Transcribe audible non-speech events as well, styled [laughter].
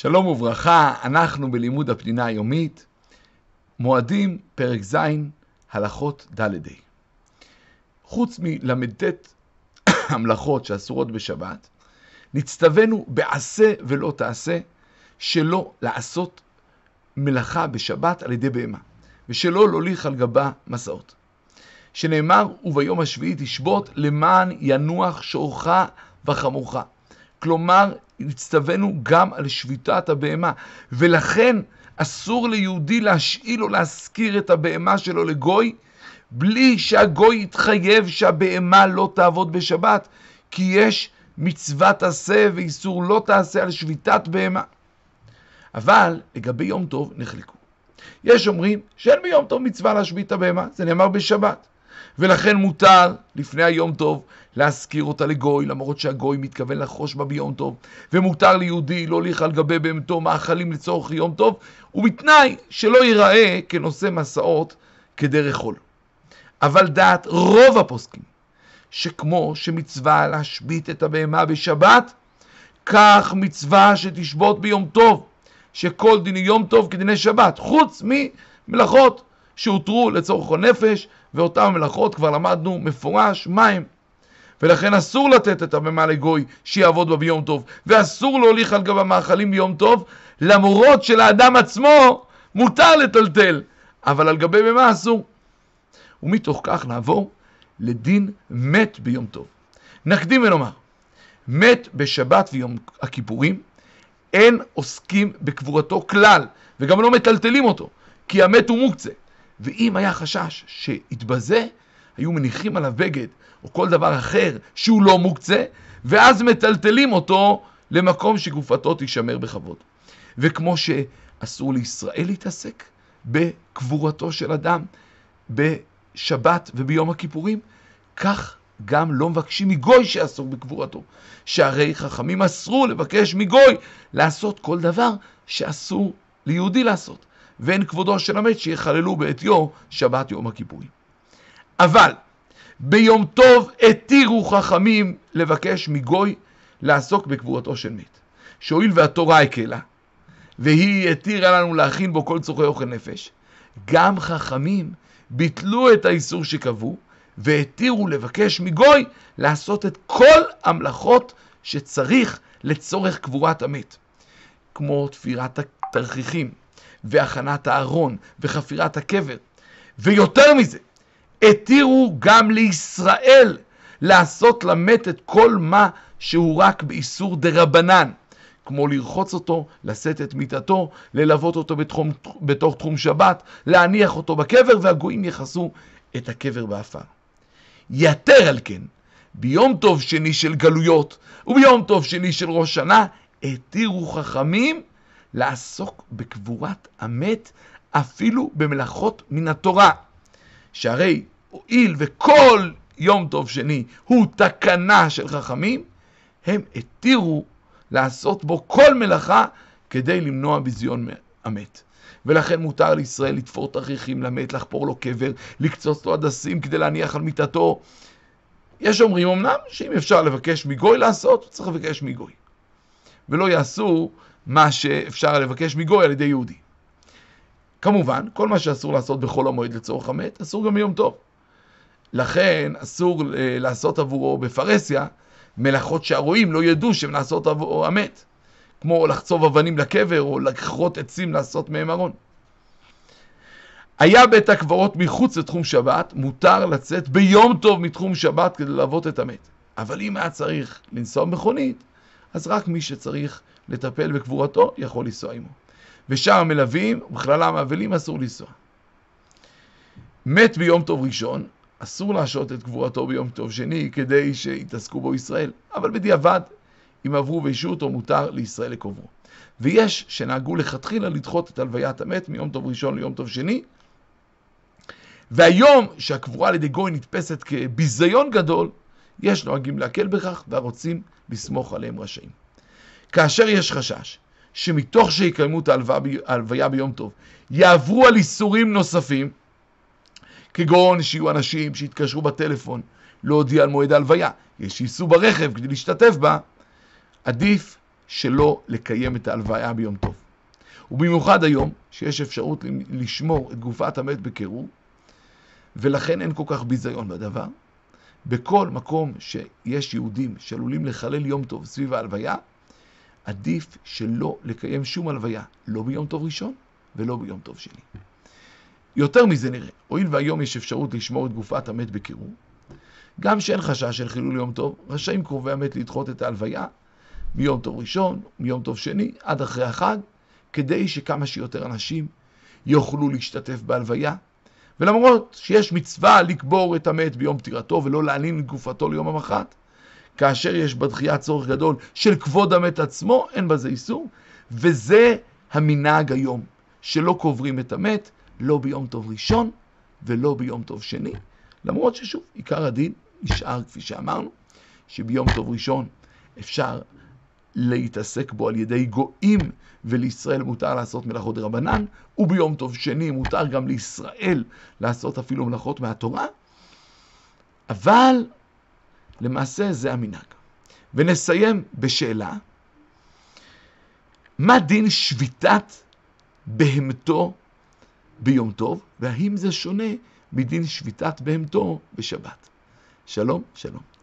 שלום וברכה, אנחנו בלימוד הפנינה היומית, מועדים, פרק ז', הלכות ד' חוץ מל"ט [coughs] המלאכות שאסורות בשבת, נצטווינו בעשה ולא תעשה, שלא לעשות מלאכה בשבת על ידי בהמה, ושלא להוליך על גבה מסעות. שנאמר, וביום השביעי תשבות למען ינוח שורך וחמורך. כלומר, הצטווינו גם על שביתת הבהמה, ולכן אסור ליהודי להשאיל או להשכיר את הבהמה שלו לגוי, בלי שהגוי יתחייב שהבהמה לא תעבוד בשבת, כי יש מצוות עשה ואיסור לא תעשה על שביתת בהמה. אבל לגבי יום טוב נחלקו. יש אומרים שאין ביום טוב מצווה להשבית את הבהמה, זה נאמר בשבת. ולכן מותר לפני היום טוב להשכיר אותה לגוי, למרות שהגוי מתכוון לחרוש בה ביום טוב, ומותר ליהודי להוליך על גבי בהמתו מאכלים לצורך יום טוב, ובתנאי שלא ייראה כנושא מסעות כדרך חול. אבל דעת רוב הפוסקים, שכמו שמצווה להשבית את הבהמה בשבת, כך מצווה שתשבות ביום טוב, שכל דיני יום טוב כדיני שבת, חוץ ממלאכות שהותרו לצורך הנפש, ואותן מלאכות כבר למדנו מפורש מים. ולכן אסור לתת את הבמה לגוי שיעבוד בה ביום טוב, ואסור להוליך על גב המאכלים ביום טוב, למרות שלאדם עצמו מותר לטלטל, אבל על גבי במה אסור. ומתוך כך נעבור לדין מת ביום טוב. נקדים ונאמר, מת בשבת ויום הכיפורים, אין עוסקים בקבורתו כלל, וגם לא מטלטלים אותו, כי המת הוא מוקצה. ואם היה חשש שיתבזה, היו מניחים עליו בגד או כל דבר אחר שהוא לא מוקצה, ואז מטלטלים אותו למקום שגופתו תישמר בכבוד. וכמו שאסור לישראל להתעסק בקבורתו של אדם בשבת וביום הכיפורים, כך גם לא מבקשים מגוי שאסור בקבורתו. שהרי חכמים אסרו לבקש מגוי לעשות כל דבר שאסור ליהודי לעשות. ואין כבודו של המת שיחללו בעטיו שבת יום הכיפורים. אבל ביום טוב התירו חכמים לבקש מגוי לעסוק בקבורתו של מת. שהואיל והתורה הקלה, והיא התירה לנו להכין בו כל צורכי אוכל נפש, גם חכמים ביטלו את האיסור שקבעו, והתירו לבקש מגוי לעשות את כל המלאכות שצריך לצורך קבורת המת, כמו תפירת התרחיכים, והכנת הארון וחפירת הקבר. ויותר מזה, התירו גם לישראל לעשות למת את כל מה שהוא רק באיסור דה רבנן, כמו לרחוץ אותו, לשאת את מיטתו, ללוות אותו בתחום, בתוך תחום שבת, להניח אותו בקבר, והגויים יכסו את הקבר בעפר. יתר על כן, ביום טוב שני של גלויות וביום טוב שני של ראש שנה, התירו חכמים לעסוק בקבורת המת אפילו במלאכות מן התורה. שהרי הואיל וכל יום טוב שני הוא תקנה של חכמים, הם התירו לעשות בו כל מלאכה כדי למנוע ביזיון המת. ולכן מותר לישראל לתפור תכריכים למת, לחפור לו קבר, לקצוץ לו הדסים כדי להניח על מיטתו. יש אומרים אמנם שאם אפשר לבקש מגוי לעשות, צריך לבקש מגוי. ולא יעשו מה שאפשר לבקש מגוי על ידי יהודי. כמובן, כל מה שאסור לעשות בחול המועד לצורך המת, אסור גם ביום טוב. לכן אסור אה, לעשות עבורו בפרהסיה מלאכות שהרועים לא ידעו שהן נעשות עבור המת, כמו לחצוב אבנים לקבר או לכרות עצים לעשות מהם ארון. היה בית הקברות מחוץ לתחום שבת, מותר לצאת ביום טוב מתחום שבת כדי ללוות את המת. אבל אם היה צריך לנסוע מכונית, אז רק מי שצריך לטפל בקבורתו, יכול לנסוע עמו. ושאר המלווים, ובכללם האבלים, אסור לנסוע. מת ביום טוב ראשון, אסור להשעות את קבורתו ביום טוב שני כדי שיתעסקו בו ישראל, אבל בדיעבד, אם עברו ואישו אותו, מותר לישראל לקוברו. ויש שנהגו לכתחילה לדחות את הלוויית המת מיום טוב ראשון ליום טוב שני, והיום שהקבורה על ידי גוי נתפסת כביזיון גדול, יש נוהגים להקל בכך והרוצים לסמוך עליהם רשאים. כאשר יש חשש שמתוך שיקיימו את ההלוויה ביום טוב יעברו על איסורים נוספים, כגון שיהיו אנשים שיתקשרו בטלפון להודיע על מועד ההלוויה, יש שייסעו ברכב כדי להשתתף בה, עדיף שלא לקיים את ההלוויה ביום טוב. ובמיוחד היום, שיש אפשרות לשמור את גופת המת בקירור, ולכן אין כל כך ביזיון בדבר. בכל מקום שיש יהודים שעלולים לחלל יום טוב סביב ההלוויה, עדיף שלא לקיים שום הלוויה, לא ביום טוב ראשון ולא ביום טוב שני. יותר מזה נראה, הואיל והיום יש אפשרות לשמור את גופת המת בקירור, גם שאין חשש של חילול יום טוב, רשאים קרובי המת לדחות את ההלוויה מיום טוב ראשון, מיום טוב שני, עד אחרי החג, כדי שכמה שיותר אנשים יוכלו להשתתף בהלוויה. ולמרות שיש מצווה לקבור את המת ביום פטירתו ולא להלין את גופתו ליום המחרת, כאשר יש בדחייה צורך גדול של כבוד המת עצמו, אין בזה איסור, וזה המנהג היום, שלא קוברים את המת, לא ביום טוב ראשון ולא ביום טוב שני, למרות ששוב, עיקר הדין נשאר כפי שאמרנו, שביום טוב ראשון אפשר להתעסק בו על ידי גויים, ולישראל מותר לעשות מלאכות דרבנן, וביום טוב שני מותר גם לישראל לעשות אפילו מלאכות מהתורה, אבל למעשה זה המנהג. ונסיים בשאלה, מה דין שביתת בהמתו ביום טוב, והאם זה שונה מדין שביתת בהמתו בשבת? שלום, שלום.